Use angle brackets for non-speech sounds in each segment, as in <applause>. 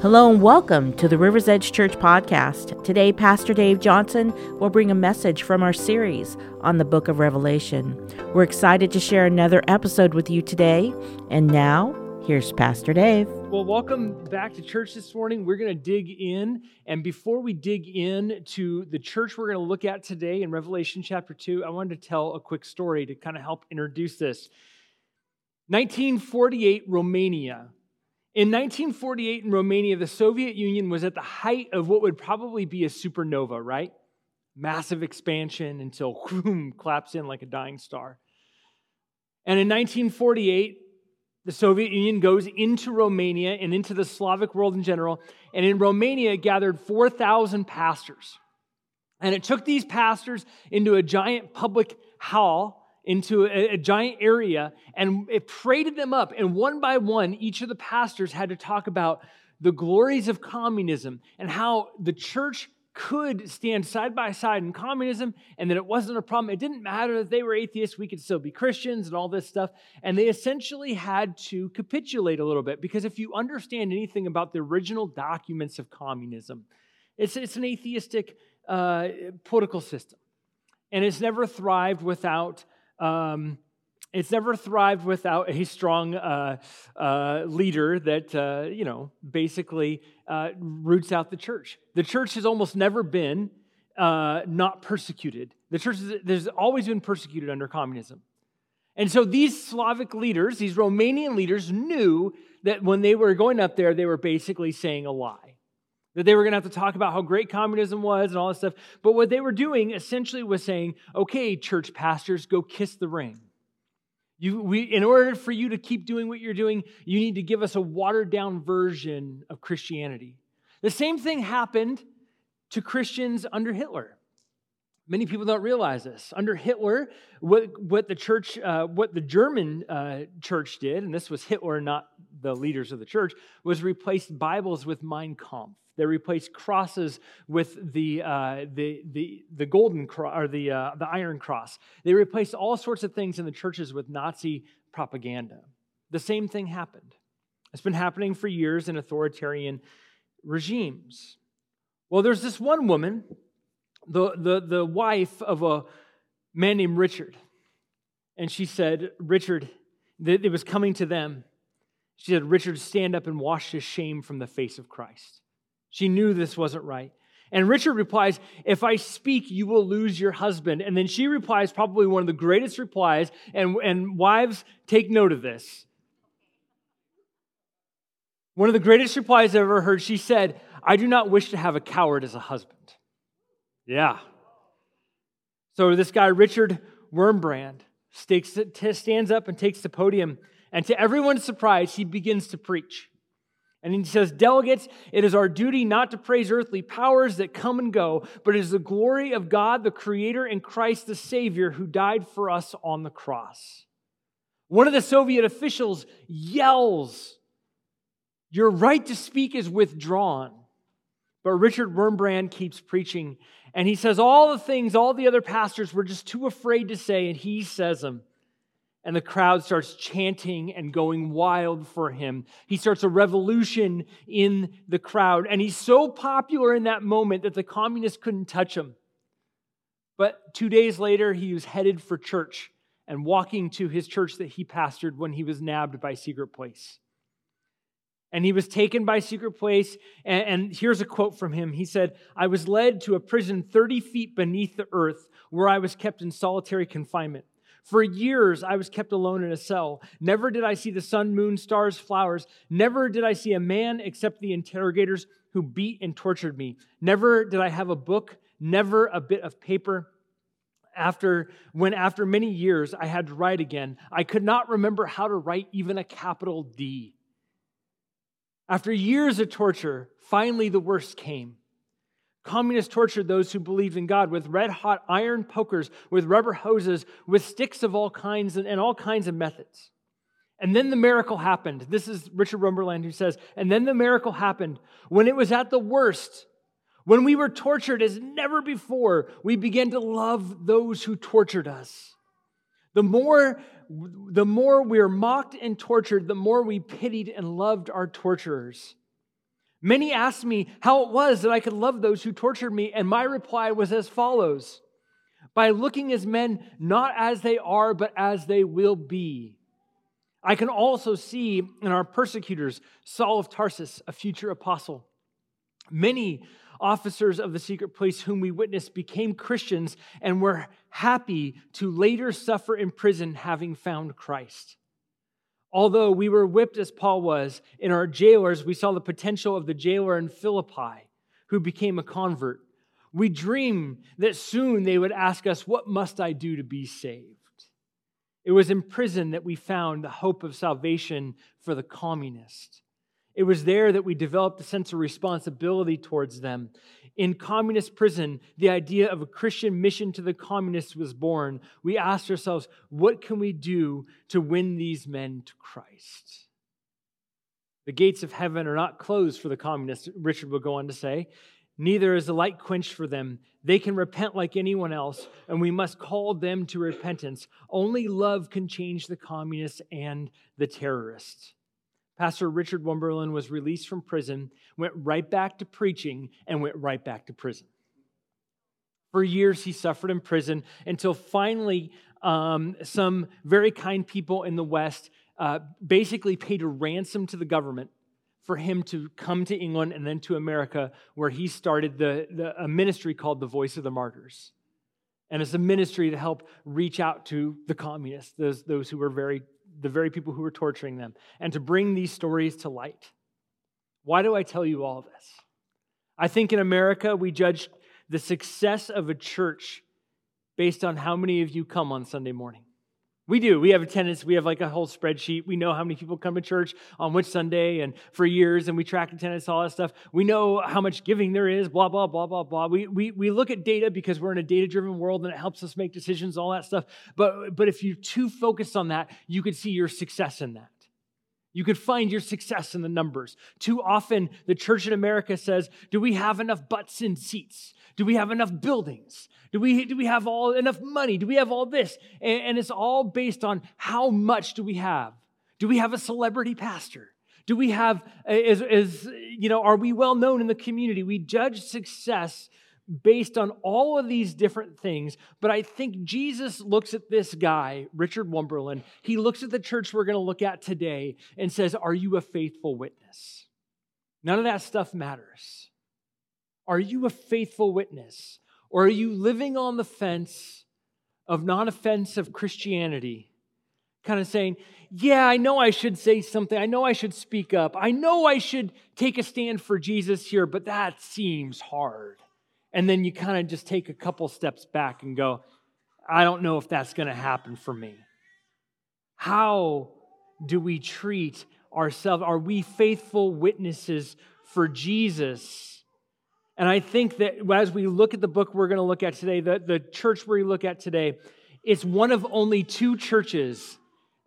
Hello and welcome to the River's Edge Church podcast. Today, Pastor Dave Johnson will bring a message from our series on the book of Revelation. We're excited to share another episode with you today. And now, here's Pastor Dave. Well, welcome back to church this morning. We're going to dig in. And before we dig in to the church we're going to look at today in Revelation chapter 2, I wanted to tell a quick story to kind of help introduce this. 1948, Romania in 1948 in Romania, the Soviet Union was at the height of what would probably be a supernova, right? Massive expansion until <laughs> whoom, collapsed in like a dying star. And in 1948, the Soviet Union goes into Romania and into the Slavic world in general. And in Romania, gathered 4,000 pastors. And it took these pastors into a giant public hall into a, a, giant area and it paraded them up. And one by one, each of the pastors had to talk about the glories of communism and how the church could stand side by side in communism and that it wasn't a problem. It didn't matter that they were atheists, we could still be Christians and all this stuff. And they essentially had to capitulate a little bit because if you understand anything about the original documents of communism, it's, it's an atheistic uh, political system. And it's never thrived without um, it's never thrived without a strong uh, uh, leader that, uh, you know, basically uh, roots out the church. The church has almost never been uh, not persecuted. The church has always been persecuted under communism. And so these Slavic leaders, these Romanian leaders, knew that when they were going up there, they were basically saying a lie. That they were going to have to talk about how great communism was and all this stuff. But what they were doing essentially was saying, okay, church pastors, go kiss the ring. You, we, in order for you to keep doing what you're doing, you need to give us a watered down version of Christianity. The same thing happened to Christians under Hitler. Many people don't realize this. Under Hitler, what, what the church, uh, what the German uh, church did, and this was Hitler, not the leaders of the church, was replaced Bibles with Mein Kampf. They replaced crosses with the, uh, the, the, the golden cross or the, uh, the iron cross. They replaced all sorts of things in the churches with Nazi propaganda. The same thing happened. It's been happening for years in authoritarian regimes. Well, there's this one woman, the, the, the wife of a man named Richard. And she said, Richard, it was coming to them. She said, Richard, stand up and wash his shame from the face of Christ. She knew this wasn't right. And Richard replies, If I speak, you will lose your husband. And then she replies, probably one of the greatest replies, and, and wives, take note of this. One of the greatest replies I've ever heard, she said, I do not wish to have a coward as a husband. Yeah. So this guy, Richard Wurmbrand, stands up and takes the podium, and to everyone's surprise, he begins to preach. And he says, Delegates, it is our duty not to praise earthly powers that come and go, but it is the glory of God, the Creator, and Christ the Savior, who died for us on the cross. One of the Soviet officials yells, Your right to speak is withdrawn. But Richard Wurmbrand keeps preaching, and he says all the things all the other pastors were just too afraid to say, and he says them and the crowd starts chanting and going wild for him. He starts a revolution in the crowd, and he's so popular in that moment that the communists couldn't touch him. But two days later, he was headed for church and walking to his church that he pastored when he was nabbed by Secret Police. And he was taken by Secret Police. And, and, here's a quote from him. He said, I was led to a prison 30 feet beneath the earth where I was kept in solitary confinement. For years, I was kept alone in a cell. Never did I see the sun, moon, stars, flowers. Never did I see a man except the interrogators who beat and tortured me. Never did I have a book, never a bit of paper. After, when after many years I had to write again, I could not remember how to write even a capital D. After years of torture, finally the worst came. Communists tortured those who believed in God with red hot iron pokers, with rubber hoses, with sticks of all kinds and, and all kinds of methods. And then the miracle happened. This is Richard Wurmbrand who says, and then the miracle happened. When it was at the worst, when we were tortured as never before, we began to love those who tortured us. The more, the more we were mocked and tortured, the more we pitied and loved our torturers. Many asked me how it was that I could love those who tortured me, and my reply was as follows By looking as men not as they are, but as they will be. I can also see in our persecutors Saul of Tarsus, a future apostle. Many officers of the secret police whom we witnessed became Christians and were happy to later suffer in prison having found Christ. Although we were whipped as Paul was, in our jailers, we saw the potential of the jailer in Philippi who became a convert. We dreamed that soon they would ask us, What must I do to be saved? It was in prison that we found the hope of salvation for the communist. It was there that we developed a sense of responsibility towards them. In communist prison, the idea of a Christian mission to the communists was born. We asked ourselves, what can we do to win these men to Christ? The gates of heaven are not closed for the communists, Richard will go on to say. Neither is the light quenched for them. They can repent like anyone else, and we must call them to repentance. Only love can change the communists and the terrorists. Pastor Richard Wumberland was released from prison, went right back to preaching, and went right back to prison. For years, he suffered in prison until finally, um, some very kind people in the West uh, basically paid a ransom to the government for him to come to England and then to America, where he started the, the, a ministry called the Voice of the Martyrs. And it's a ministry to help reach out to the communists, those, those who were very the very people who were torturing them, and to bring these stories to light. Why do I tell you all this? I think in America, we judge the success of a church based on how many of you come on Sunday morning. We do. We have attendance. We have like a whole spreadsheet. We know how many people come to church on which Sunday and for years, and we track attendance, all that stuff. We know how much giving there is, blah, blah, blah, blah, blah. We, we, we look at data because we're in a data driven world and it helps us make decisions, all that stuff. But, but if you're too focused on that, you could see your success in that. You could find your success in the numbers. Too often, the church in America says, Do we have enough butts in seats? Do we have enough buildings? Do we, do we have all enough money? Do we have all this? And, and it's all based on how much do we have? Do we have a celebrity pastor? Do we have, is, is, you know, are we well known in the community? We judge success based on all of these different things. But I think Jesus looks at this guy, Richard Wumberland, he looks at the church we're going to look at today and says, Are you a faithful witness? None of that stuff matters. Are you a faithful witness? Or are you living on the fence of non offensive Christianity? Kind of saying, yeah, I know I should say something. I know I should speak up. I know I should take a stand for Jesus here, but that seems hard. And then you kind of just take a couple steps back and go, I don't know if that's going to happen for me. How do we treat ourselves? Are we faithful witnesses for Jesus? And I think that as we look at the book we're going to look at today, the, the church we look at today, it's one of only two churches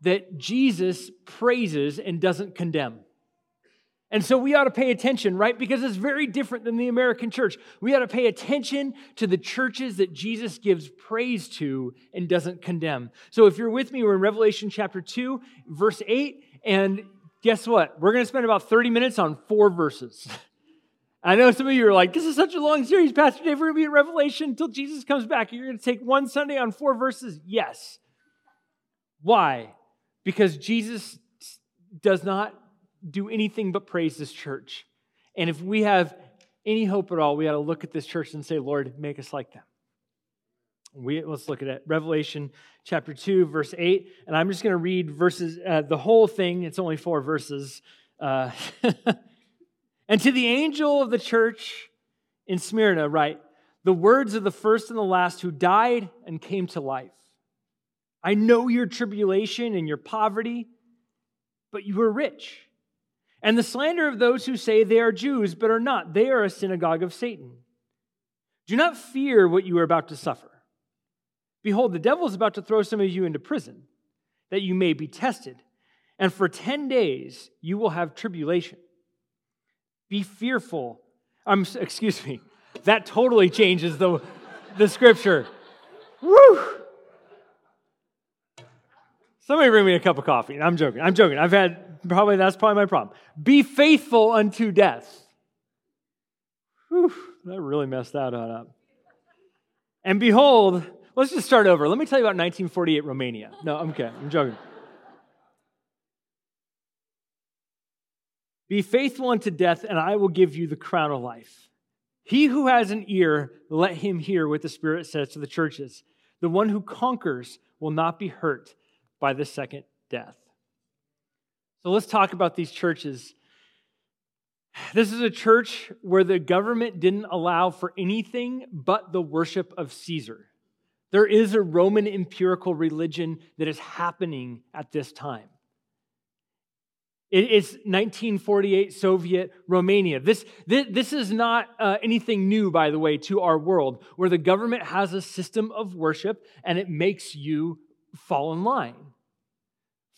that Jesus praises and doesn't condemn. And so we ought to pay attention, right? Because it's very different than the American church. We ought to pay attention to the churches that Jesus gives praise to and doesn't condemn. So if you're with me, we're in Revelation chapter 2, verse 8. And guess what? We're going to spend about 30 minutes on four verses. <laughs> I know some of you are like, this is such a long series, Pastor Dave. We're going to be in Revelation until Jesus comes back. You're going to take one Sunday on four verses? Yes. Why? Because Jesus does not do anything but praise this church. And if we have any hope at all, we got to look at this church and say, Lord, make us like them. We, let's look at it. Revelation chapter 2, verse 8. And I'm just going to read verses, uh, the whole thing. It's only four verses. Uh, <laughs> And to the angel of the church in Smyrna, write the words of the first and the last who died and came to life. I know your tribulation and your poverty, but you are rich. And the slander of those who say they are Jews but are not, they are a synagogue of Satan. Do not fear what you are about to suffer. Behold, the devil is about to throw some of you into prison, that you may be tested. And for 10 days you will have tribulation. Be fearful. I'm, excuse me. That totally changes the, the scripture. Woo! Somebody bring me a cup of coffee. I'm joking. I'm joking. I've had probably that's probably my problem. Be faithful unto death. That really messed that up. And behold, let's just start over. Let me tell you about 1948 Romania. No, I'm okay. I'm joking. Be faithful unto death, and I will give you the crown of life. He who has an ear, let him hear what the Spirit says to the churches. The one who conquers will not be hurt by the second death. So let's talk about these churches. This is a church where the government didn't allow for anything but the worship of Caesar. There is a Roman empirical religion that is happening at this time. It's 1948 Soviet Romania. This, this, this is not uh, anything new, by the way, to our world, where the government has a system of worship and it makes you fall in line.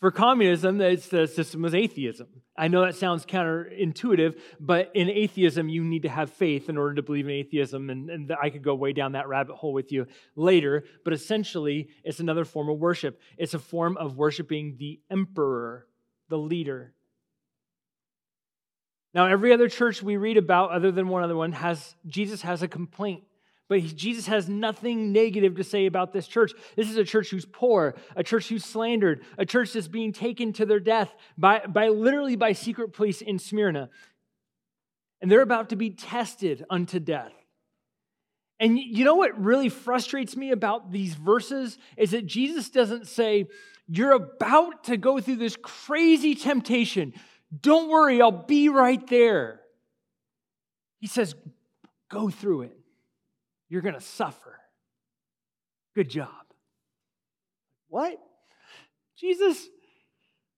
For communism, it's the system is atheism. I know that sounds counterintuitive, but in atheism, you need to have faith in order to believe in atheism. And, and, I could go way down that rabbit hole with you later. But essentially, it's another form of worship. It's a form of worshiping the emperor, the leader. Now, every other church we read about, other than one other one, has Jesus has a complaint but Jesus has nothing negative to say about this church. This is a church who's poor, a church who's slandered, a church that's being taken to their death by, by literally by secret police in Smyrna. And they're about to be tested unto death. And you know what really frustrates me about these verses is that Jesus doesn't say, You're about to go through this crazy temptation. Don't worry, I'll be right there. He says, Go through it you're going to suffer. Good job. What? Jesus?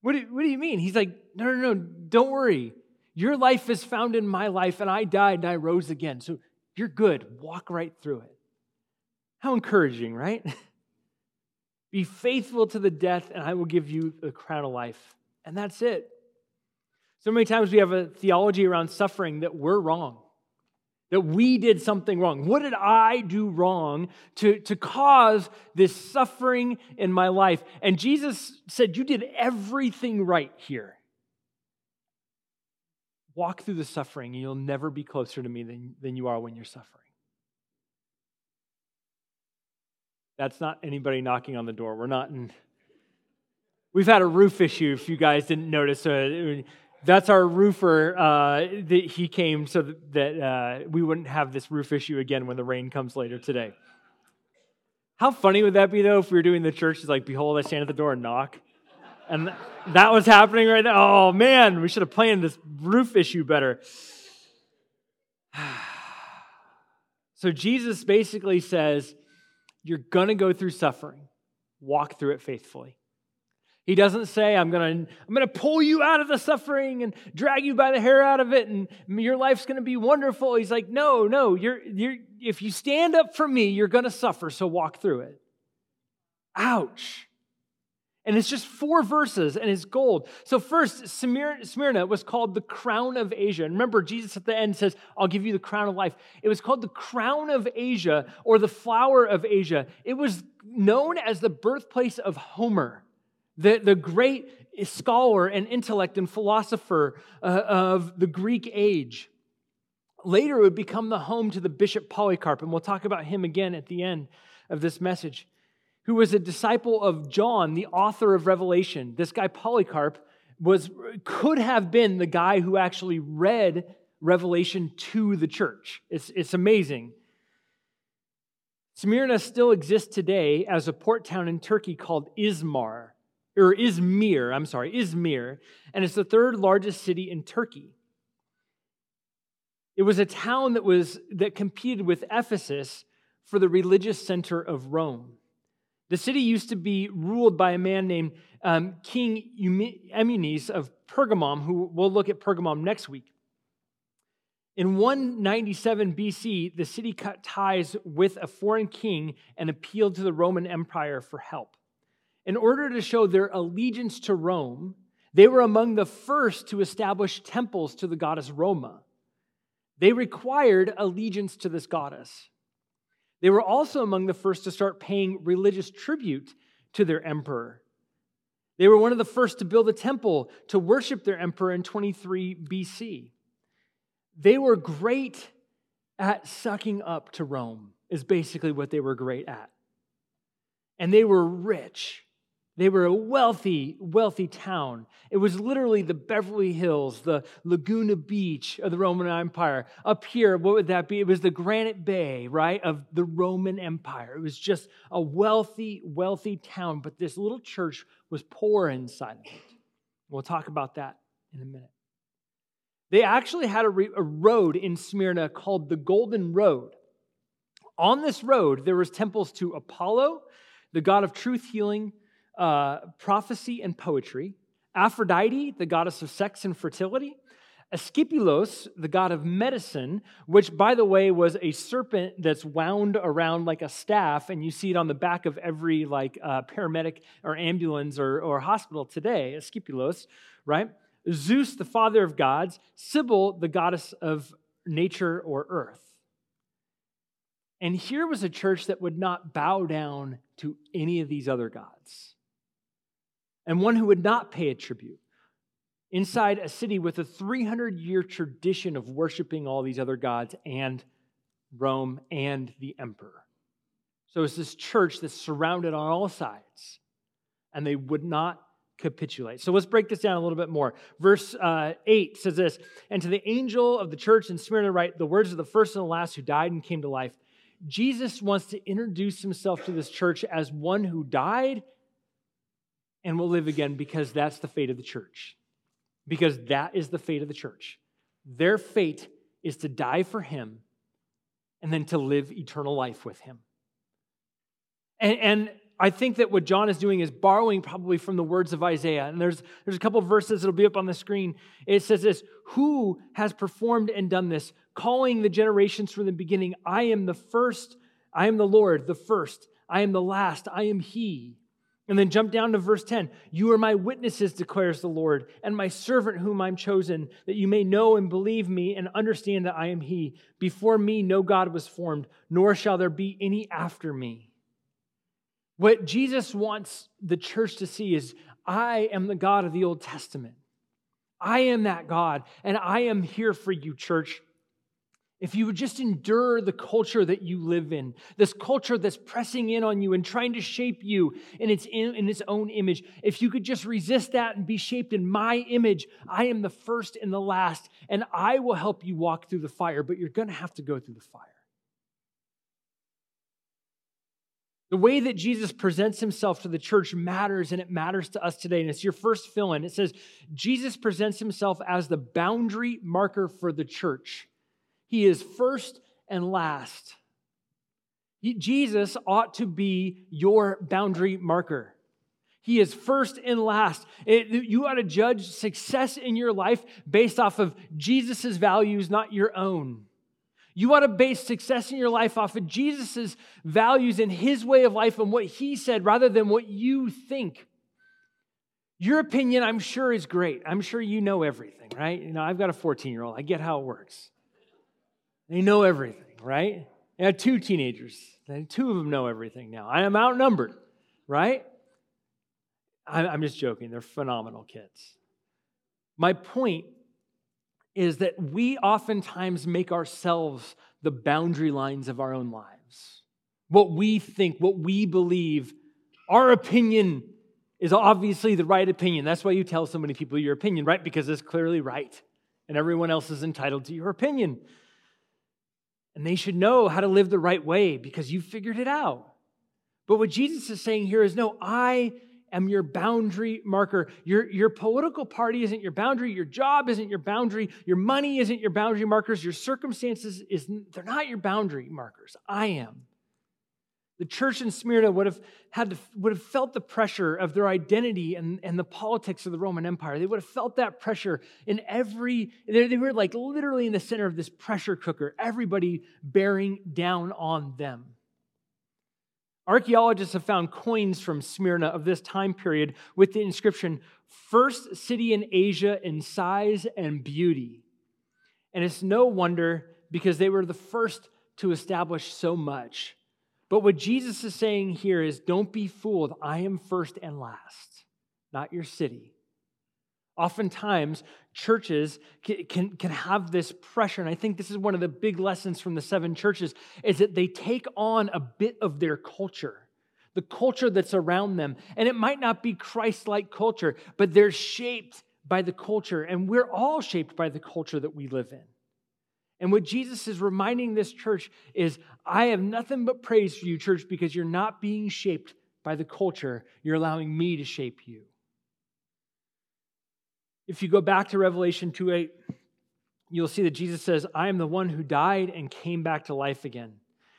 What do, what do you mean? He's like, no, no, no, don't worry. Your life is found in my life, and I died and I rose again. So you're good. Walk right through it. How encouraging, right? <laughs> Be faithful to the death, and I will give you the crown of life. And that's it. So many times we have a theology around suffering that we're wrong that we did something wrong. What did I do wrong to, to cause this suffering in my life? And Jesus said, You did everything right here. Walk through the suffering, and you'll never be closer to me than, than you are when you're suffering. That's not anybody knocking on the door. We're not in. We've had a roof issue, if you guys didn't notice. Uh, that's our roofer. Uh, that he came so that, uh, we wouldn't have this roof issue again when the rain comes later today. How funny would that be, though, if we were doing the church? Is like, behold, I stand at the door and knock. And that was happening right now. Oh, man, we should have planned this roof issue better. <sighs> So Jesus basically says, You're to go through suffering, walk through it faithfully. He doesn't say, I'm going to I'm going to pull you out of the suffering and drag you by the hair out of it and your life's going to be wonderful. He's like, no, no, you're, you're, if you stand up for me, you're going to suffer, so walk through it. Ouch. And it's just four verses and it's gold. So, first, Smyrna was called the crown of Asia. And remember, Jesus at the end says, I'll give you the crown of life. It was called the crown of Asia or the flower of Asia. It was known as the birthplace of Homer the, the great scholar and intellect and philosopher uh, of the Greek age. Later, it would become the home to the Bishop Polycarp, and we'll talk about him again at the end of this message, who was a disciple of John, the author of Revelation. This guy, Polycarp, was, could have been the guy who actually read Revelation to the church. It's, it's amazing. Smyrna still exists today as a port town in Turkey called Izmar or Izmir, I'm sorry, Izmir, and it's the third largest city in Turkey. It was a town that was that competed with Ephesus for the religious center of Rome. The city used to be ruled by a man named um, King Eumenes of Pergamum, who we'll look at Pergamum next week. In 197 BC, the city cut ties with a foreign king and appealed to the Roman Empire for help in order to show their allegiance to Rome, they were among the first to establish temples to the goddess Roma. They required allegiance to this goddess. They were also among the first to start paying religious tribute to their emperor. They were one of the first to build a temple to worship their emperor in 23 BC. They were great at sucking up to Rome, is basically what they were great at. And they were rich. They were a wealthy, wealthy town. It was literally the Beverly Hills, the Laguna Beach of the Roman Empire. Up here, what would that be? It was the Granite Bay, right, of the Roman Empire. It was just a wealthy, wealthy town, but this little church was poor inside of it. We'll talk about that in a minute. They actually had a, re- a road in Smyrna called the Golden Road. On this road, there was temples to Apollo, the god of truth, healing, uh, prophecy, and poetry, Aphrodite, the goddess of sex and fertility, Asclepios, the god of medicine, which, by the way, was a serpent that's wound around like a staff, and you see it on the back of every like uh, paramedic or ambulance or, or hospital today. Asclepios, right? Zeus, the father of gods, Sybil, the goddess of nature or earth. And here was a church that would not bow down to any of these other gods, and one who would not pay a tribute. Inside a city with a 300 year tradition of worshiping all these other gods and Rome and the emperor. So it's this church that's surrounded on all sides, and they would not capitulate. So let's break this down a little bit more. Verse uh, 8 says this And to the angel of the church in Smyrna, write the words of the first and the last who died and came to life. Jesus wants to introduce himself to this church as one who died and will live again because that's the fate of the church. Because that is the fate of the church. Their fate is to die for him and then to live eternal life with him. And, and I think that what John is doing is borrowing probably from the words of Isaiah. And there's, there's a couple verses that'll be up on the screen. It says this Who has performed and done this, calling the generations from the beginning? I am the first, I am the Lord, the first, I am the last, I am He. And then jump down to verse 10. You are my witnesses, declares the Lord, and my servant whom I'm chosen, that you may know and believe me and understand that I am He. Before me, no God was formed, nor shall there be any after me. What Jesus wants the church to see is I am the God of the Old Testament. I am that God, and I am here for you, church. If you would just endure the culture that you live in, this culture that's pressing in on you and trying to shape you in its, in, in its own image, if you could just resist that and be shaped in my image, I am the first and the last, and I will help you walk through the fire, but you're going to have to go through the fire. The way that Jesus presents himself to the church matters, and it matters to us today. And it's your first fill in. It says, Jesus presents himself as the boundary marker for the church. He is first and last. Jesus ought to be your boundary marker. He is first and last. It, you ought to judge success in your life based off of Jesus' values, not your own. You ought to base success in your life off of Jesus' values and his way of life and what he said rather than what you think. Your opinion, I'm sure, is great. I'm sure you know everything, right? You know, I've got a 14 year old. I get how it works. They know everything, right? I have two teenagers. Two of them know everything now. I am outnumbered, right? I'm just joking. They're phenomenal kids. My point is that we oftentimes make ourselves the boundary lines of our own lives. What we think, what we believe, our opinion is obviously the right opinion. That's why you tell so many people your opinion, right? Because it's clearly right. And everyone else is entitled to your opinion. And they should know how to live the right way because you figured it out. But what Jesus is saying here is no, I am your boundary marker. Your, your political party isn't your boundary. Your job isn't your boundary. Your money isn't your boundary markers. Your circumstances is they're not your boundary markers. I am. The church in Smyrna would have had to, would have felt the pressure of their identity and, and the politics of the Roman Empire. They would have felt that pressure in every, they, they were like literally in the center of this pressure cooker, everybody bearing down on them. Archaeologists have found coins from Smyrna of this time period with the inscription, First City in Asia in size and beauty. And it's no wonder because they were the first to establish so much. But what Jesus is saying here is don't be fooled. I am first and last, not your city. Oftentimes, churches can, can, can, have this pressure, and I think this is one of the big lessons from the seven churches, is that they take on a bit of their culture, the culture that's around them. And it might not be Christ-like culture, but they're shaped by the culture, and we're all shaped by the culture that we live in. And what Jesus is reminding this church is I have nothing but praise for you, church, because you're not being shaped by the culture. You're allowing me to shape you. If you go back to Revelation 2 8, you'll see that Jesus says, I am the one who died and came back to life again.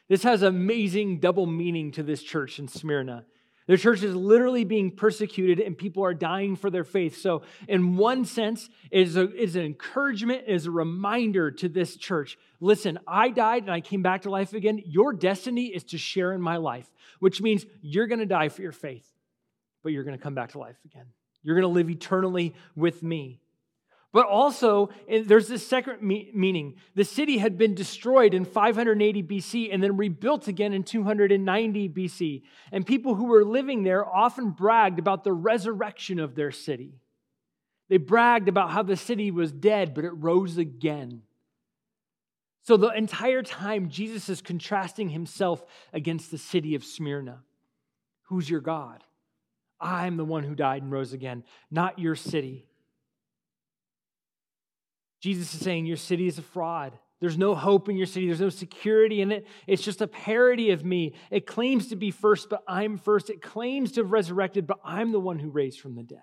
This has amazing double meaning to this church in Smyrna. The church is literally being persecuted and people are dying for their faith. So, in one sense, it is, a, it is an encouragement, it is a reminder to this church listen, I died and I came back to life again. Your destiny is to share in my life, which means you're going to die for your faith, but you're going to come back to life again. You're going to live eternally with me. But also, there's this second meaning. The city had been destroyed in 580 BC and then rebuilt again in 290 BC. And people who were living there often bragged about the resurrection of their city. They bragged about how the city was dead, but it rose again. So the entire time, Jesus is contrasting himself against the city of Smyrna. Who's your God? I'm the one who died and rose again, not your city. Jesus is saying your city is a fraud. There's no hope in your city. There's no security in it. It's just a parody of me. It claims to be first, but I'm first. It claims to have resurrected, but I'm the one who raised from the dead.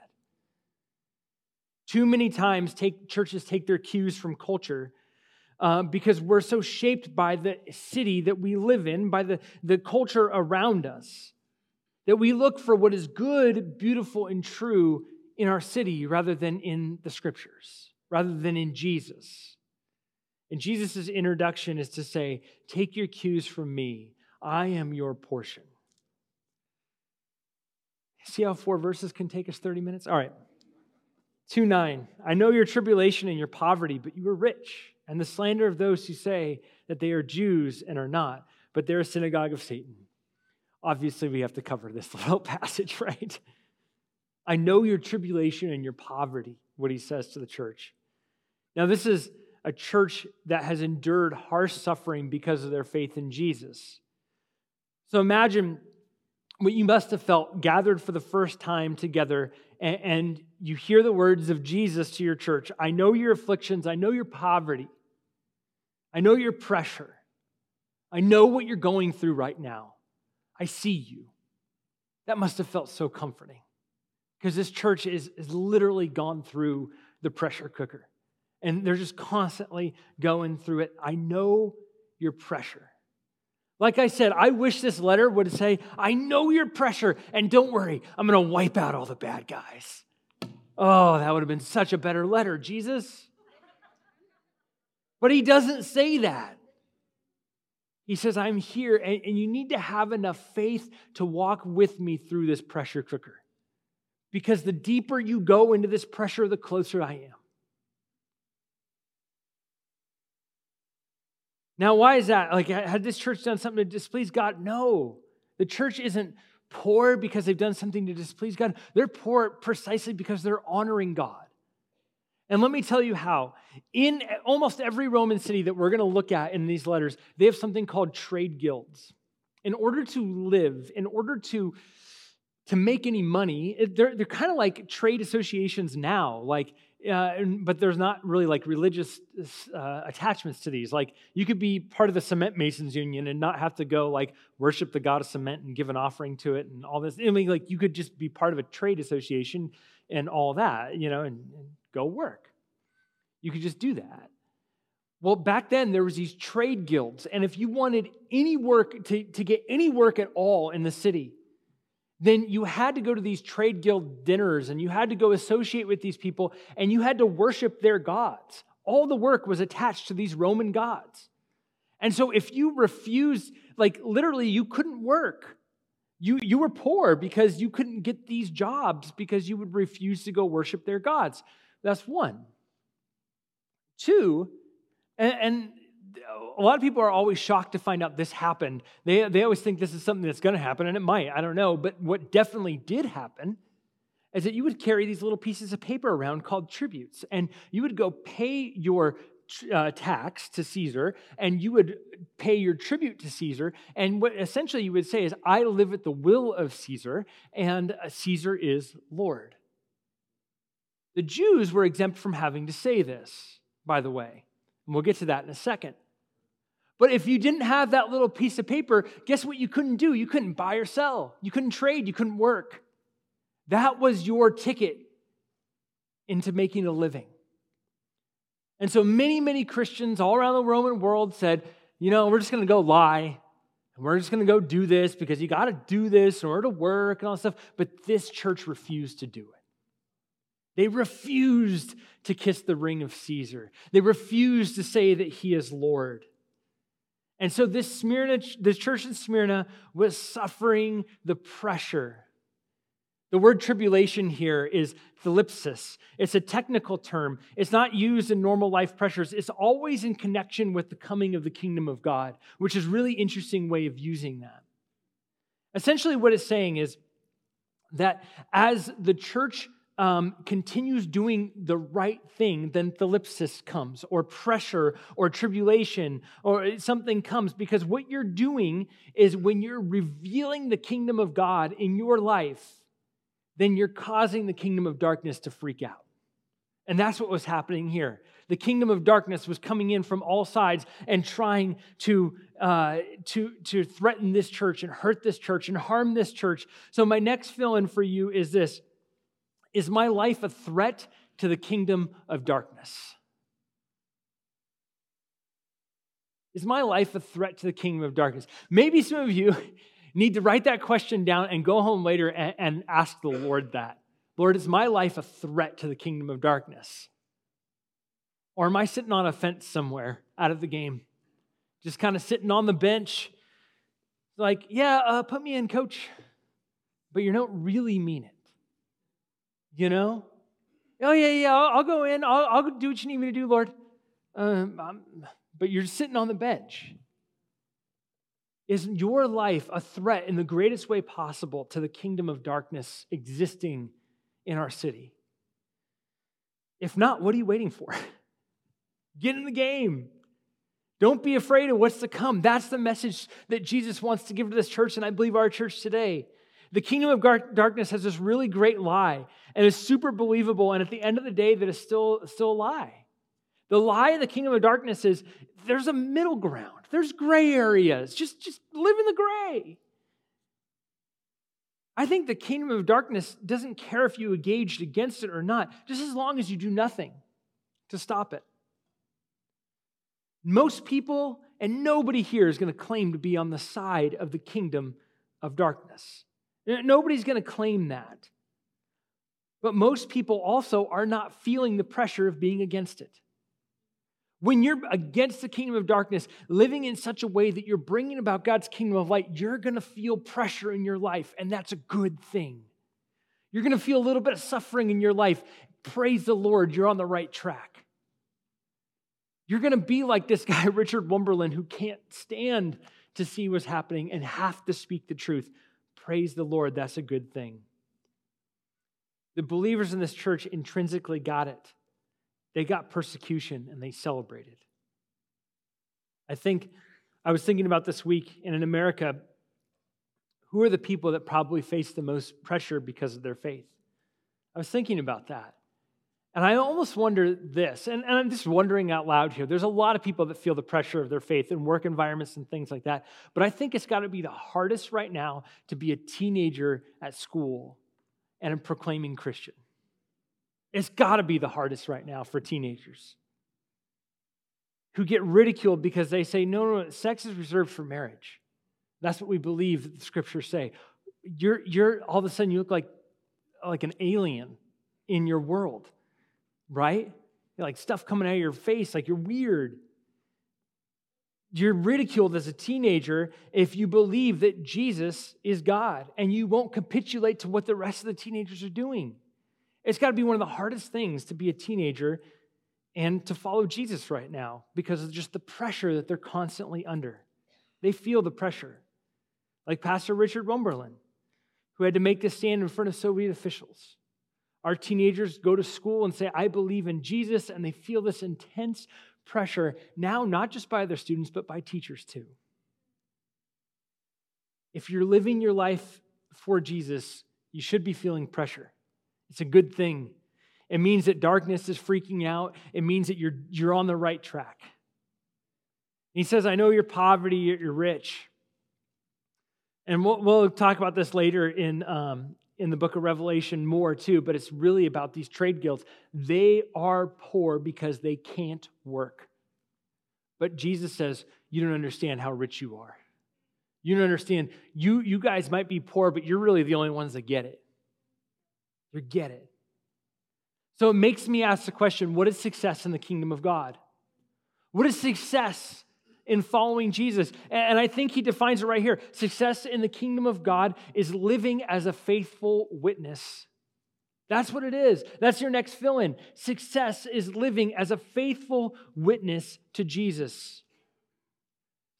Too many times, take, churches take their cues from culture uh, because we're so shaped by the city that we live in, by the, the culture around us, that we look for what is good, beautiful, and true in our city rather than in the scriptures rather than in Jesus. And Jesus' introduction is to say, Take your cues from me. I am your portion. See how four verses can take us 30 minutes? All right. 2 9. I know your tribulation and your poverty, but you are rich, and the slander of those who say that they are Jews and are not, but they're a synagogue of Satan. Obviously, we have to cover this <laughs> little passage, right? I know your tribulation and your poverty, what he says to the church. Now, this is a church that has endured harsh suffering because of their faith in Jesus. So imagine what you must have felt gathered for the first time together, and, you hear the words of Jesus to your church I know your afflictions, I know your poverty, I know your pressure, I know what you're going through right now. I see you. That must have felt so comforting because this church is, is literally gone through the pressure cooker and they're just constantly going through it. I know your pressure. Like I said, I wish this letter would say, I know your pressure, and don't worry, I'm going to wipe out all the bad guys. Oh, that would have been such a better letter, Jesus. But he doesn't say that. He says, I'm here, and, and you need to have enough faith to walk with me through this pressure cooker. Because the deeper you go into this pressure, the closer I am. Now, why is that? Like, had this church done something to displease God? No. The church isn't poor because they've done something to displease God. They're poor precisely because they're honoring God. And let me tell you how. In almost every Roman city that we're going to look at in these letters, they have something called trade guilds. In order to live, in order to to make any money, they're, they're kind of like trade associations now. Like uh, but there's not really like religious uh, attachments to these. Like you could be part of the cement masons union and not have to go like worship the god of cement and give an offering to it and all this. I mean, like you could just be part of a trade association and all that, you know, and, and go work. You could just do that. Well, back then there was these trade guilds, and if you wanted any work to, to get any work at all in the city, then you had to go to these trade guild dinners and you had to go associate with these people and you had to worship their gods. All the work was attached to these Roman gods. And so if you refused, like literally, you couldn't work. You, you were poor because you couldn't get these jobs because you would refuse to go worship their gods. That's one. Two, and, and a lot of people are always shocked to find out this happened. They, they always think this is something that's going to happen, and it might. I don't know. But what definitely did happen is that you would carry these little pieces of paper around called tributes, and you would go pay your uh, tax to Caesar, and you would pay your tribute to Caesar. And what essentially you would say is, I live at the will of Caesar, and uh, Caesar is Lord. The Jews were exempt from having to say this, by the way. And we'll get to that in a second. But if you didn't have that little piece of paper, guess what you couldn't do? You couldn't buy or sell. You couldn't trade. You couldn't work. That was your ticket into making a living. And so many, many Christians all around the Roman world said, you know, we're just going to go lie. And we're just going to go do this because you got to do this in order to work and all that stuff. But this church refused to do it. They refused to kiss the ring of Caesar. They refused to say that he is Lord. And so this Smyrna, this church in Smyrna was suffering the pressure the word tribulation here is thlipsis. It's a technical term. It's not used in normal life pressures. It's always in connection with the coming of the kingdom of God, which is really interesting way of using that. Essentially, what it's saying is that as the church um, continues doing the right thing, then thlipsis comes, or pressure, or tribulation, or something comes. Because what you're doing is when you're revealing the kingdom of God in your life, then you're causing the kingdom of darkness to freak out. And that's what was happening here. The kingdom of darkness was coming in from all sides and trying to, uh, to, to threaten this church and hurt this church and harm this church. So, my next fill in for you is this Is my life a threat to the kingdom of darkness? Is my life a threat to the kingdom of darkness? Maybe some of you <laughs> need to write that question down and go home later and, and ask the Lord that. Lord, is my life a threat to the kingdom of darkness? Or am I sitting on a fence somewhere out of the game? Just kind of sitting on the bench, like, yeah, uh, put me in, coach. But you don't really mean it. You know? Oh, yeah, yeah, I'll, I'll go in. I'll, I'll, do what you need me to do, Lord. Um, but you're sitting on the bench. Is your life a threat in the greatest way possible to the kingdom of darkness existing in our city? If not, what are you waiting for? <laughs> Get in the game. Don't be afraid of what's to come. That's the message that Jesus wants to give to this church, and I believe our church today. The kingdom of darkness has this really great lie, and it's super believable, and at the end of the day, that is still, still a lie. The lie of the kingdom of darkness is there's a middle ground. There's gray areas. Just, just live in the gray. I think the kingdom of darkness doesn't care if you engaged against it or not, just as long as you do nothing to stop it. Most people and nobody here is going to claim to be on the side of the kingdom of darkness. Nobody's going to claim that. But most people also are not feeling the pressure of being against it. When you're against the kingdom of darkness, living in such a way that you're bringing about God's kingdom of light, you're going to feel pressure in your life, and that's a good thing. You're going to feel a little bit of suffering in your life. Praise the Lord, you're on the right track. You're going to be like this <laughs> guy, Richard Wumberland, who can't stand to see what's happening and have to speak the truth. Praise the Lord, that's a good thing. The believers in this church intrinsically got it. They got persecution and they celebrated. I think I was thinking about this week, and in America, who are the people that probably face the most pressure because of their faith? I was thinking about that. And I almost wonder this, and, and, I'm just wondering out loud here. There's a lot of people that feel the pressure of their faith in work environments and things like that. But I think it's got to be the hardest right now to be a teenager at school and a proclaiming Christian. It's got to be the hardest right now for teenagers who get ridiculed because they say, no, no, no, sex is reserved for marriage. That's what we believe the scriptures say. You're, you're all of a sudden you look like, like an alien in your world, right? Like stuff coming out of your face, like you're weird. You're ridiculed as a teenager if you believe that Jesus is God and you won't capitulate to what the rest of the teenagers are doing. It's got to be one of the hardest things to be a teenager and to follow Jesus right now because of just the pressure that they're constantly under. They feel the pressure. Like Pastor Richard Wumberland, who had to make this stand in front of Soviet officials Our teenagers go to school and say, I believe in Jesus, and they feel this intense pressure now, not just by their students, but by teachers too. If you're living your life for Jesus, you should be feeling pressure. It's a good thing. It means that darkness is freaking out, it means that you're, you're on the right track. He says, I know you're poverty, you're rich. And we'll, we'll talk about this later in, um, in the book of Revelation more too, but it's really about these trade guilds. They are poor because they can't work. But Jesus says, You don't understand how rich you are. You don't understand. You, you guys might be poor, but you're really the only ones that get it. You get it. So it makes me ask the question what is success in the kingdom of God? What is success in following Jesus. And I think he defines it right here. Success in the kingdom of God is living as a faithful witness. That's what it is. That's your next fill in. Success is living as a faithful witness to Jesus.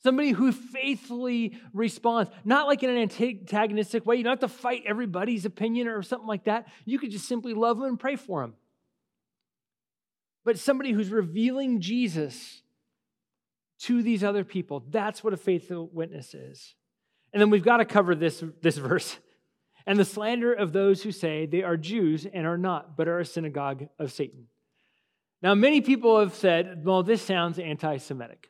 Somebody who faithfully responds, not like in an antagonistic way. You don't have to fight everybody's opinion or something like that. You could just simply love them and pray for them. But somebody who's revealing Jesus to these other people. That's what a faithful witness is. And then we've got to cover this, this <laughs> verse. And the slander of those who say they are Jews and are not, but are a synagogue of Satan. Now, many people have said, well, this sounds anti Semitic.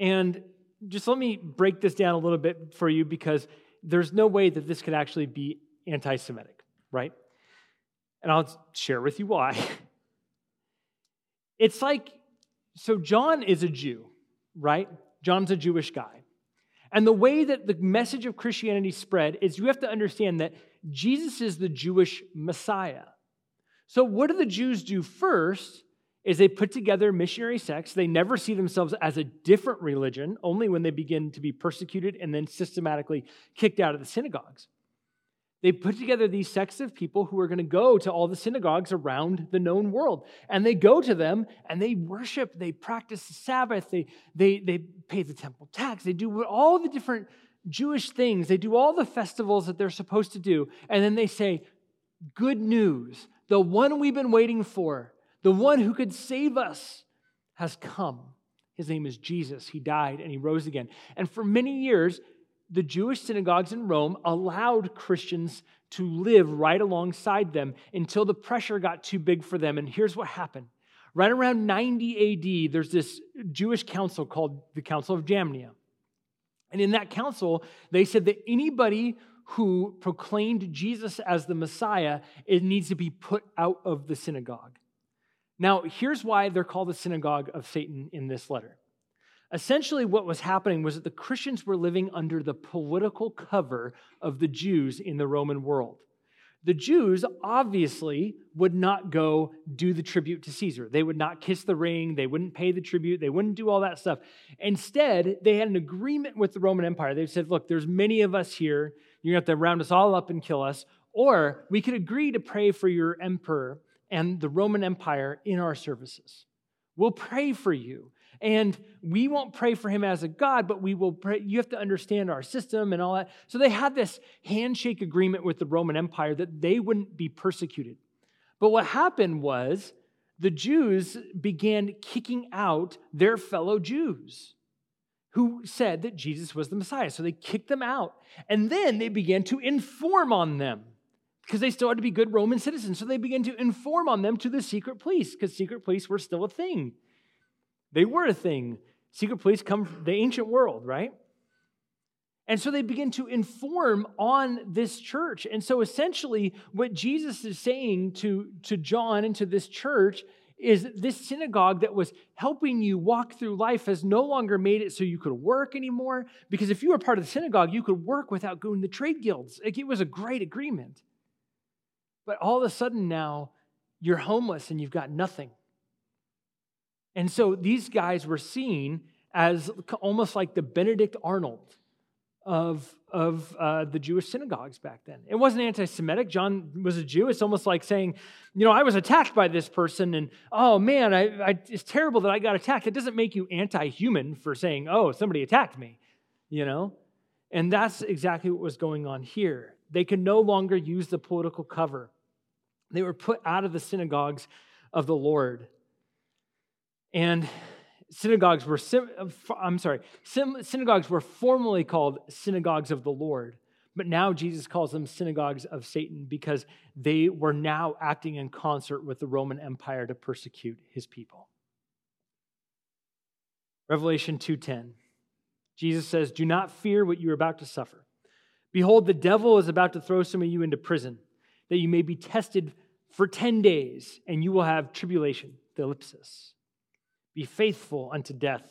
And just let me break this down a little bit for you because there's no way that this could actually be anti Semitic, right? And I'll share with you why. <laughs> It's like, so John is a Jew right? John's a Jewish guy. And the way that the message of Christianity spread is you have to understand that Jesus is the Jewish Messiah. So, what do the Jews do first? Is they put together missionary sects. They never see themselves as a different religion, only when they begin to be persecuted and then systematically kicked out of the synagogues. They put together these sects of people who are going to go to all the synagogues around the known world. And they go to them and they worship, they practice the Sabbath, they, they, they pay the temple tax, they do all the different Jewish things, they do all the festivals that they're supposed to do. And then they say, Good news, the one we've been waiting for, the one who could save us, has come. His name is Jesus. He died and he rose again. And for many years, the Jewish synagogues in Rome allowed Christians to live right alongside them until the pressure got too big for them. And here's what happened. Right around 90 AD, there's this Jewish council called the Council of Jamnia. And in that council, they said that anybody who proclaimed Jesus as the Messiah, it needs to be put out of the synagogue. Now, here's why they're called the synagogue of Satan in this letter. Essentially, what was happening was that the Christians were living under the political cover of the Jews in the Roman world. The Jews obviously would not go do the tribute to Caesar. They would not kiss the ring. They wouldn't pay the tribute. They wouldn't do all that stuff. Instead, they had an agreement with the Roman Empire. They said, look, there's many of us here. You're going to have to round us all up and kill us. Or we could agree to pray for your emperor and the Roman Empire in our services. We'll pray for you. And we won't pray for him as a God, but we will pray. You have to understand our system and all that. So they had this handshake agreement with the Roman Empire that they wouldn't be persecuted. But what happened was the Jews began kicking out their fellow Jews who said that Jesus was the Messiah. So they kicked them out. And then they began to inform on them because they still had to be good Roman citizens. So they began to inform on them to the secret police because secret police were still a thing. They were a thing. Secret police come from the ancient world, right? And so they begin to inform on this church. And so essentially, what Jesus is saying to, to John and to this church is this synagogue that was helping you walk through life has no longer made it so you could work anymore. Because if you were part of the synagogue, you could work without going to trade guilds. Like it was a great agreement. But all of a sudden now, you're homeless and you've got nothing. And so these guys were seen as almost like the Benedict Arnold of, of uh, the Jewish synagogues back then. It wasn't anti Semitic. John was a Jew. It's almost like saying, you know, I was attacked by this person, and oh man, I, I, it's terrible that I got attacked. It doesn't make you anti human for saying, oh, somebody attacked me, you know? And that's exactly what was going on here. They could no longer use the political cover They were put out of the synagogues of the Lord. And synagogues were, uh, I'm sorry, synagogues were formerly called synagogues of the Lord. But now Jesus calls them synagogues of Satan because they were now acting in concert with the Roman Empire to persecute his people. Revelation 2:10. Jesus says, "Do not fear what you are about to suffer. Behold, the devil is about to throw some of you into prison, that you may be tested for 10 days, and you will have tribulation, the ellipsis. Be faithful unto death,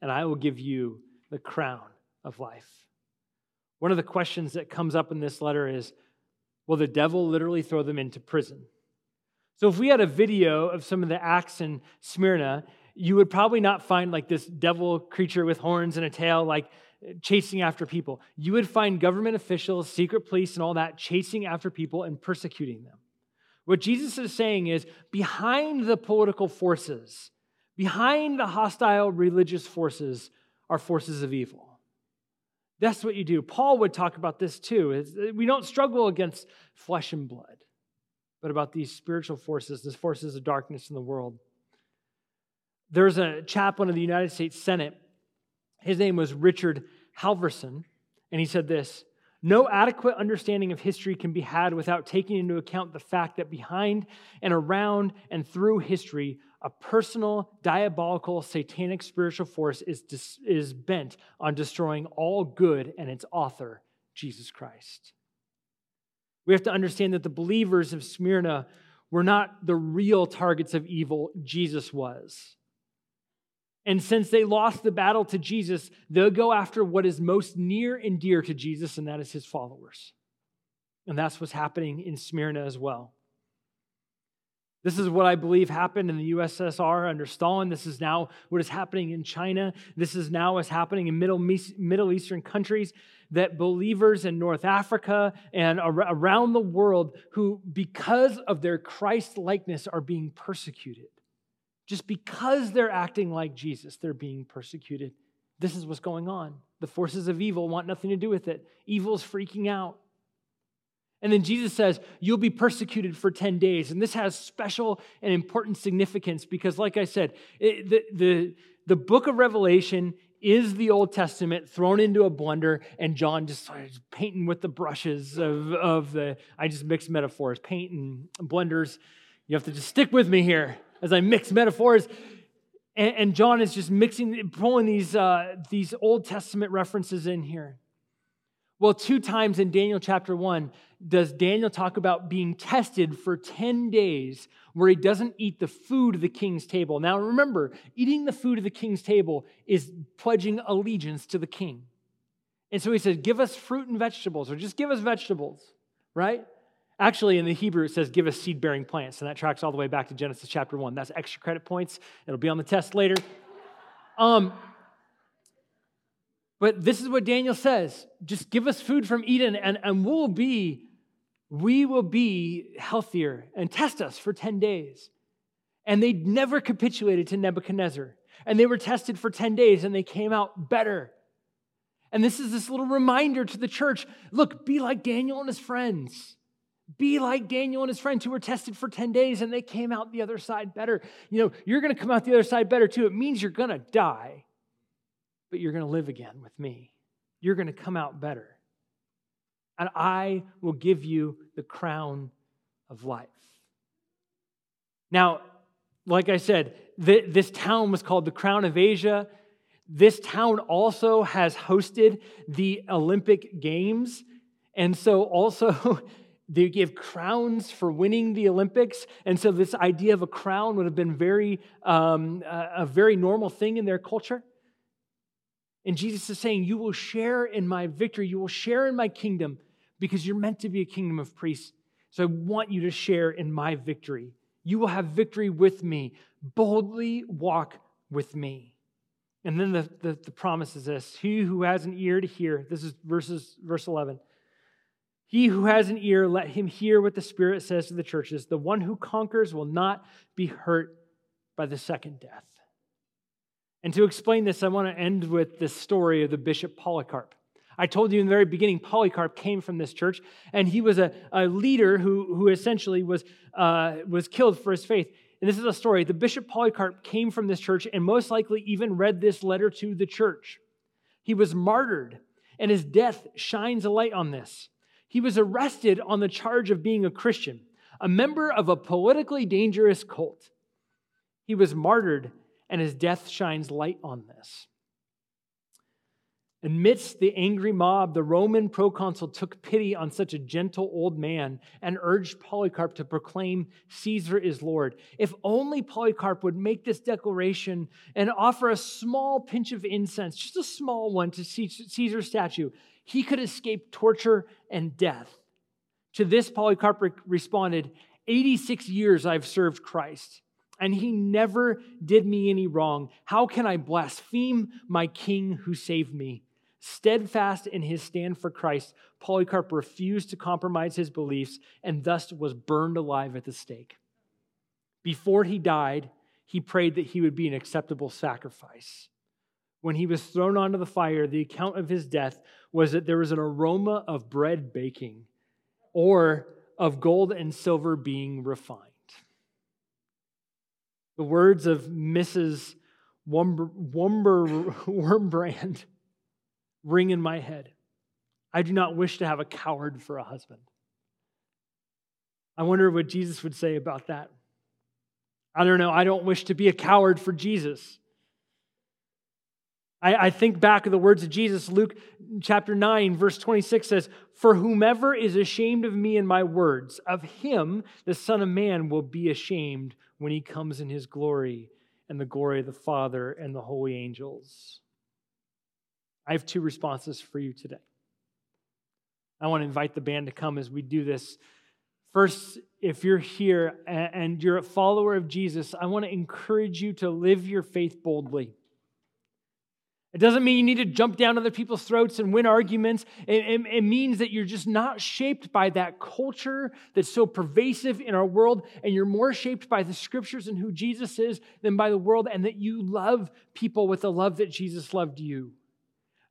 and I will give you the crown of life." One of the questions that comes up in this letter is Will the devil literally throw them into prison? So, if we had a video of some of the acts in Smyrna, you would probably not find like this devil creature with horns and a tail, like chasing after people. You would find government officials, secret police, and all that chasing after people and persecuting them. What Jesus is saying is behind the political forces, behind the hostile religious forces, are forces of evil. That's what you do. Paul would talk about this too. Uh, we don't struggle against flesh and blood, but about these spiritual forces, these forces of darkness in the world. There's a chaplain of the United States Senate. His name was Richard Halverson, and he said this No adequate understanding of history can be had without taking into account the fact that behind and around and through history a personal, diabolical, satanic spiritual force is, dis- is bent on destroying all good and its author, Jesus Christ. We have to understand that the believers of Smyrna were not the real targets of evil, Jesus was. And since they lost the battle to Jesus, they'll go after what is most near and dear to Jesus, and that is his followers. And that's what's happening in Smyrna as well. This is what I believe happened in the USSR under Stalin. This is now what is happening in China. This is now what's happening in Middle, Middle Eastern countries that believers in North Africa and around the world who, because of their Christ likeness, are being persecuted. Just because they're acting like Jesus, they're being persecuted. This is what's going on. The forces of evil want nothing to do with it. Evil's freaking out. And then Jesus says, You'll be persecuted for 10 days. And this has special and important significance because, like I said, it, the, the, the book of Revelation is the Old Testament thrown into a blender, and John just started painting with the brushes of, of the, I just mix metaphors, paint and blenders. You have to just stick with me here as I mix metaphors. And, and John is just mixing, pulling these, uh, these Old Testament references in here. Well, two times in Daniel chapter 1 does Daniel talk about being tested for 10 days where he doesn't eat the food of the king's table. Now, remember, eating the food of the king's table is pledging allegiance to the king. And so he says, Give us fruit and vegetables, or just give us vegetables, right? Actually, in the Hebrew, it says, Give us seed bearing plants. And that tracks all the way back to Genesis chapter 1. That's extra credit points. It'll be on the test later. Um, but this is what Daniel says just give us food from Eden, and, and we'll be, we will be healthier and test us for 10 days. And they never capitulated to Nebuchadnezzar. And they were tested for 10 days and they came out better. And this is this little reminder to the church look, be like Daniel and his friends. Be like Daniel and his friends who were tested for 10 days and they came out the other side better. You know, you're going to come out the other side better too. It means you're going to die but you're going to live again with me. You're going to come out better. And I will give you the crown of life. Now, like I said, th- this town was called the Crown of Asia. This town also has hosted the Olympic Games. And so, also, <laughs> they give crowns for winning the Olympics. And so, this idea of a crown would have been very, um, a very normal thing in their culture. And Jesus is saying, You will share in my victory, you will share in my kingdom because you're meant to be a kingdom of priests. So I want you to share in my victory. You will have victory with me. Boldly walk with me. And then the, the, the promise is this He who has an ear to hear, this is verses, verse 11. He who has an ear, let him hear what the Spirit says to the churches. The one who conquers will not be hurt by the second death. And to explain this, I want to end with this story of the Bishop Polycarp. I told you in the very beginning, Polycarp came from this church, and he was a, a leader who, who essentially was, uh, was killed for his faith. And this is a story. The Bishop Polycarp came from this church and most likely even read this letter to the church. He was martyred, and his death shines a light on this. He was arrested on the charge of being a Christian, a member of a politically dangerous cult. He was martyred, and his death shines light on this. Amidst the angry mob, the Roman proconsul took pity on such a gentle old man and urged Polycarp to proclaim Caesar is Lord. If only Polycarp would make this declaration and offer a small pinch of incense, just a small one, to Caesar's statue, he could escape torture and death. To this, Polycarp responded 86 years I've served Christ, and he never did me any wrong. How can I blaspheme my king who saved me? Steadfast in his stand for Christ, Polycarp refused to compromise his beliefs and thus was burned alive at the stake. Before he died, he prayed that he would be an acceptable sacrifice. When he was thrown onto the fire, the account of his death was that there was an aroma of bread baking or of gold and silver being refined. The words of Mrs. Wumber, Wurmbrand <laughs> ring in my head. I do not wish to have a coward for a husband. I wonder what Jesus would say about that. I don't know. I don't wish to be a coward for Jesus. I, I, think back of the words of Jesus, Luke chapter 9, verse 26 says, For whomever is ashamed of me and my words, of him the Son of Man will be ashamed when he comes in his glory and the glory of the Father and the holy angels. I have two responses for you today. I want to invite the band to come as we do this. First, if you're here and you're a follower of Jesus, I want to encourage you to live your faith boldly. It doesn't mean you need to jump down other people's throats and win arguments. It, it, it, means that you're just not shaped by that culture that's so pervasive in our world, and you're more shaped by the scriptures and who Jesus is than by the world, and that you love people with the love that Jesus loved you.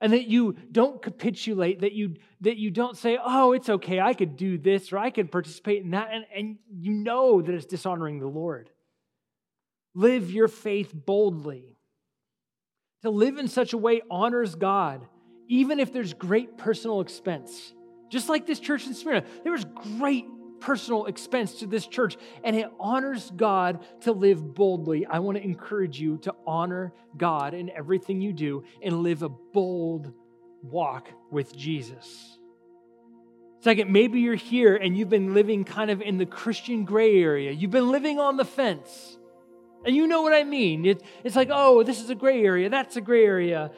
And that you don't capitulate that you that you don't say oh it's okay i could do this or i could participate in that and, and you know that it's dishonoring the lord. Live your faith boldly to live in such a way honors god even if there's great personal expense just like this church in smyrna there was great personal expense to this church, and it honors God to live boldly. I want to encourage you to honor God in everything you do and live a bold walk with Jesus. Second, maybe you're here and you've been living kind of in the Christian gray area. You've been living on the fence. And you know what I mean. It, it's like, oh, this is a gray area, that's a gray area.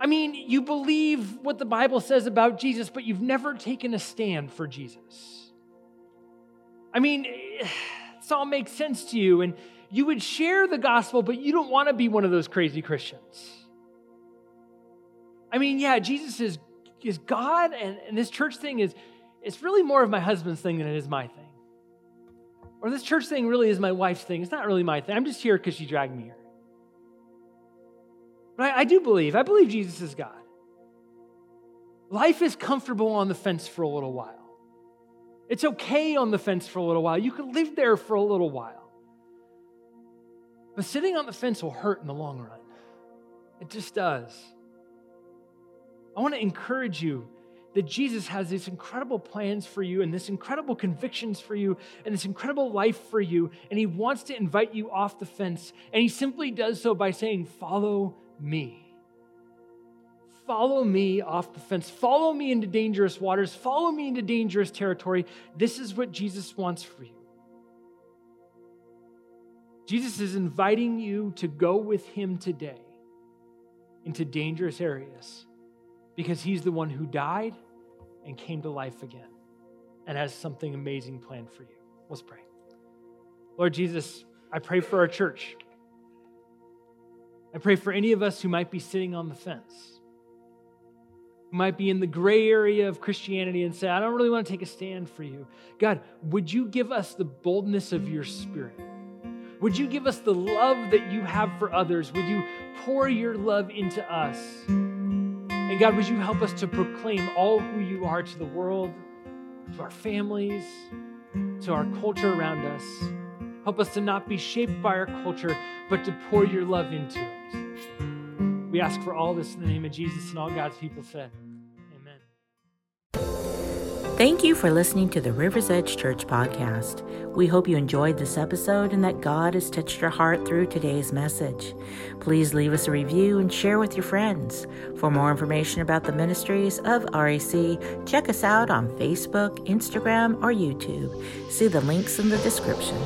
I mean, you believe what the Bible says about Jesus, but you've never taken a stand for Jesus. I mean, <sighs> this all makes sense to you, and you would share the gospel, but you don't want to be one of those crazy Christians. I mean, yeah, Jesus is, is God, and, and this church thing is it's really more of my husband's thing than it is my thing. Or this church thing really is my wife's thing. It's not really my thing. I'm just here because she dragged me here. But I, I do believe, I believe Jesus is God. Life is comfortable on the fence for a little while. It's okay on the fence for a little while. You can live there for a little while. But sitting on the fence will hurt in the long run. It just does. I want to encourage you that Jesus has these incredible plans for you and this incredible convictions for you and this incredible life for you. And he wants to invite you off the fence. And he simply does so by saying, Follow me. Follow me off the fence. Follow me into dangerous waters. Follow me into dangerous territory. This is what Jesus wants for you. Jesus is inviting you to go with him today into dangerous areas because he's the one who died and came to life again and has something amazing planned for you. Let's pray. Lord Jesus, I pray for our church. I pray for any of us who might be sitting on the fence who might be in the gray area of Christianity and say, I don't really want to take a stand for you. God, would you give us the boldness of your spirit? Would you give us the love that you have for others? Would you pour your love into us? And God, would you help us to proclaim all who you are to the world, to our families, to our culture around us? Help us to not be shaped by our culture, but to pour your love into it. We ask for all this in the name of Jesus and all God's people said. Thank you for listening to the River's Edge Church podcast. We hope you enjoyed this episode and that God has touched your heart through today's message. Please leave us a review and share with your friends. For more information about the ministries of REC, check us out on Facebook, Instagram, or YouTube. See the links in the description.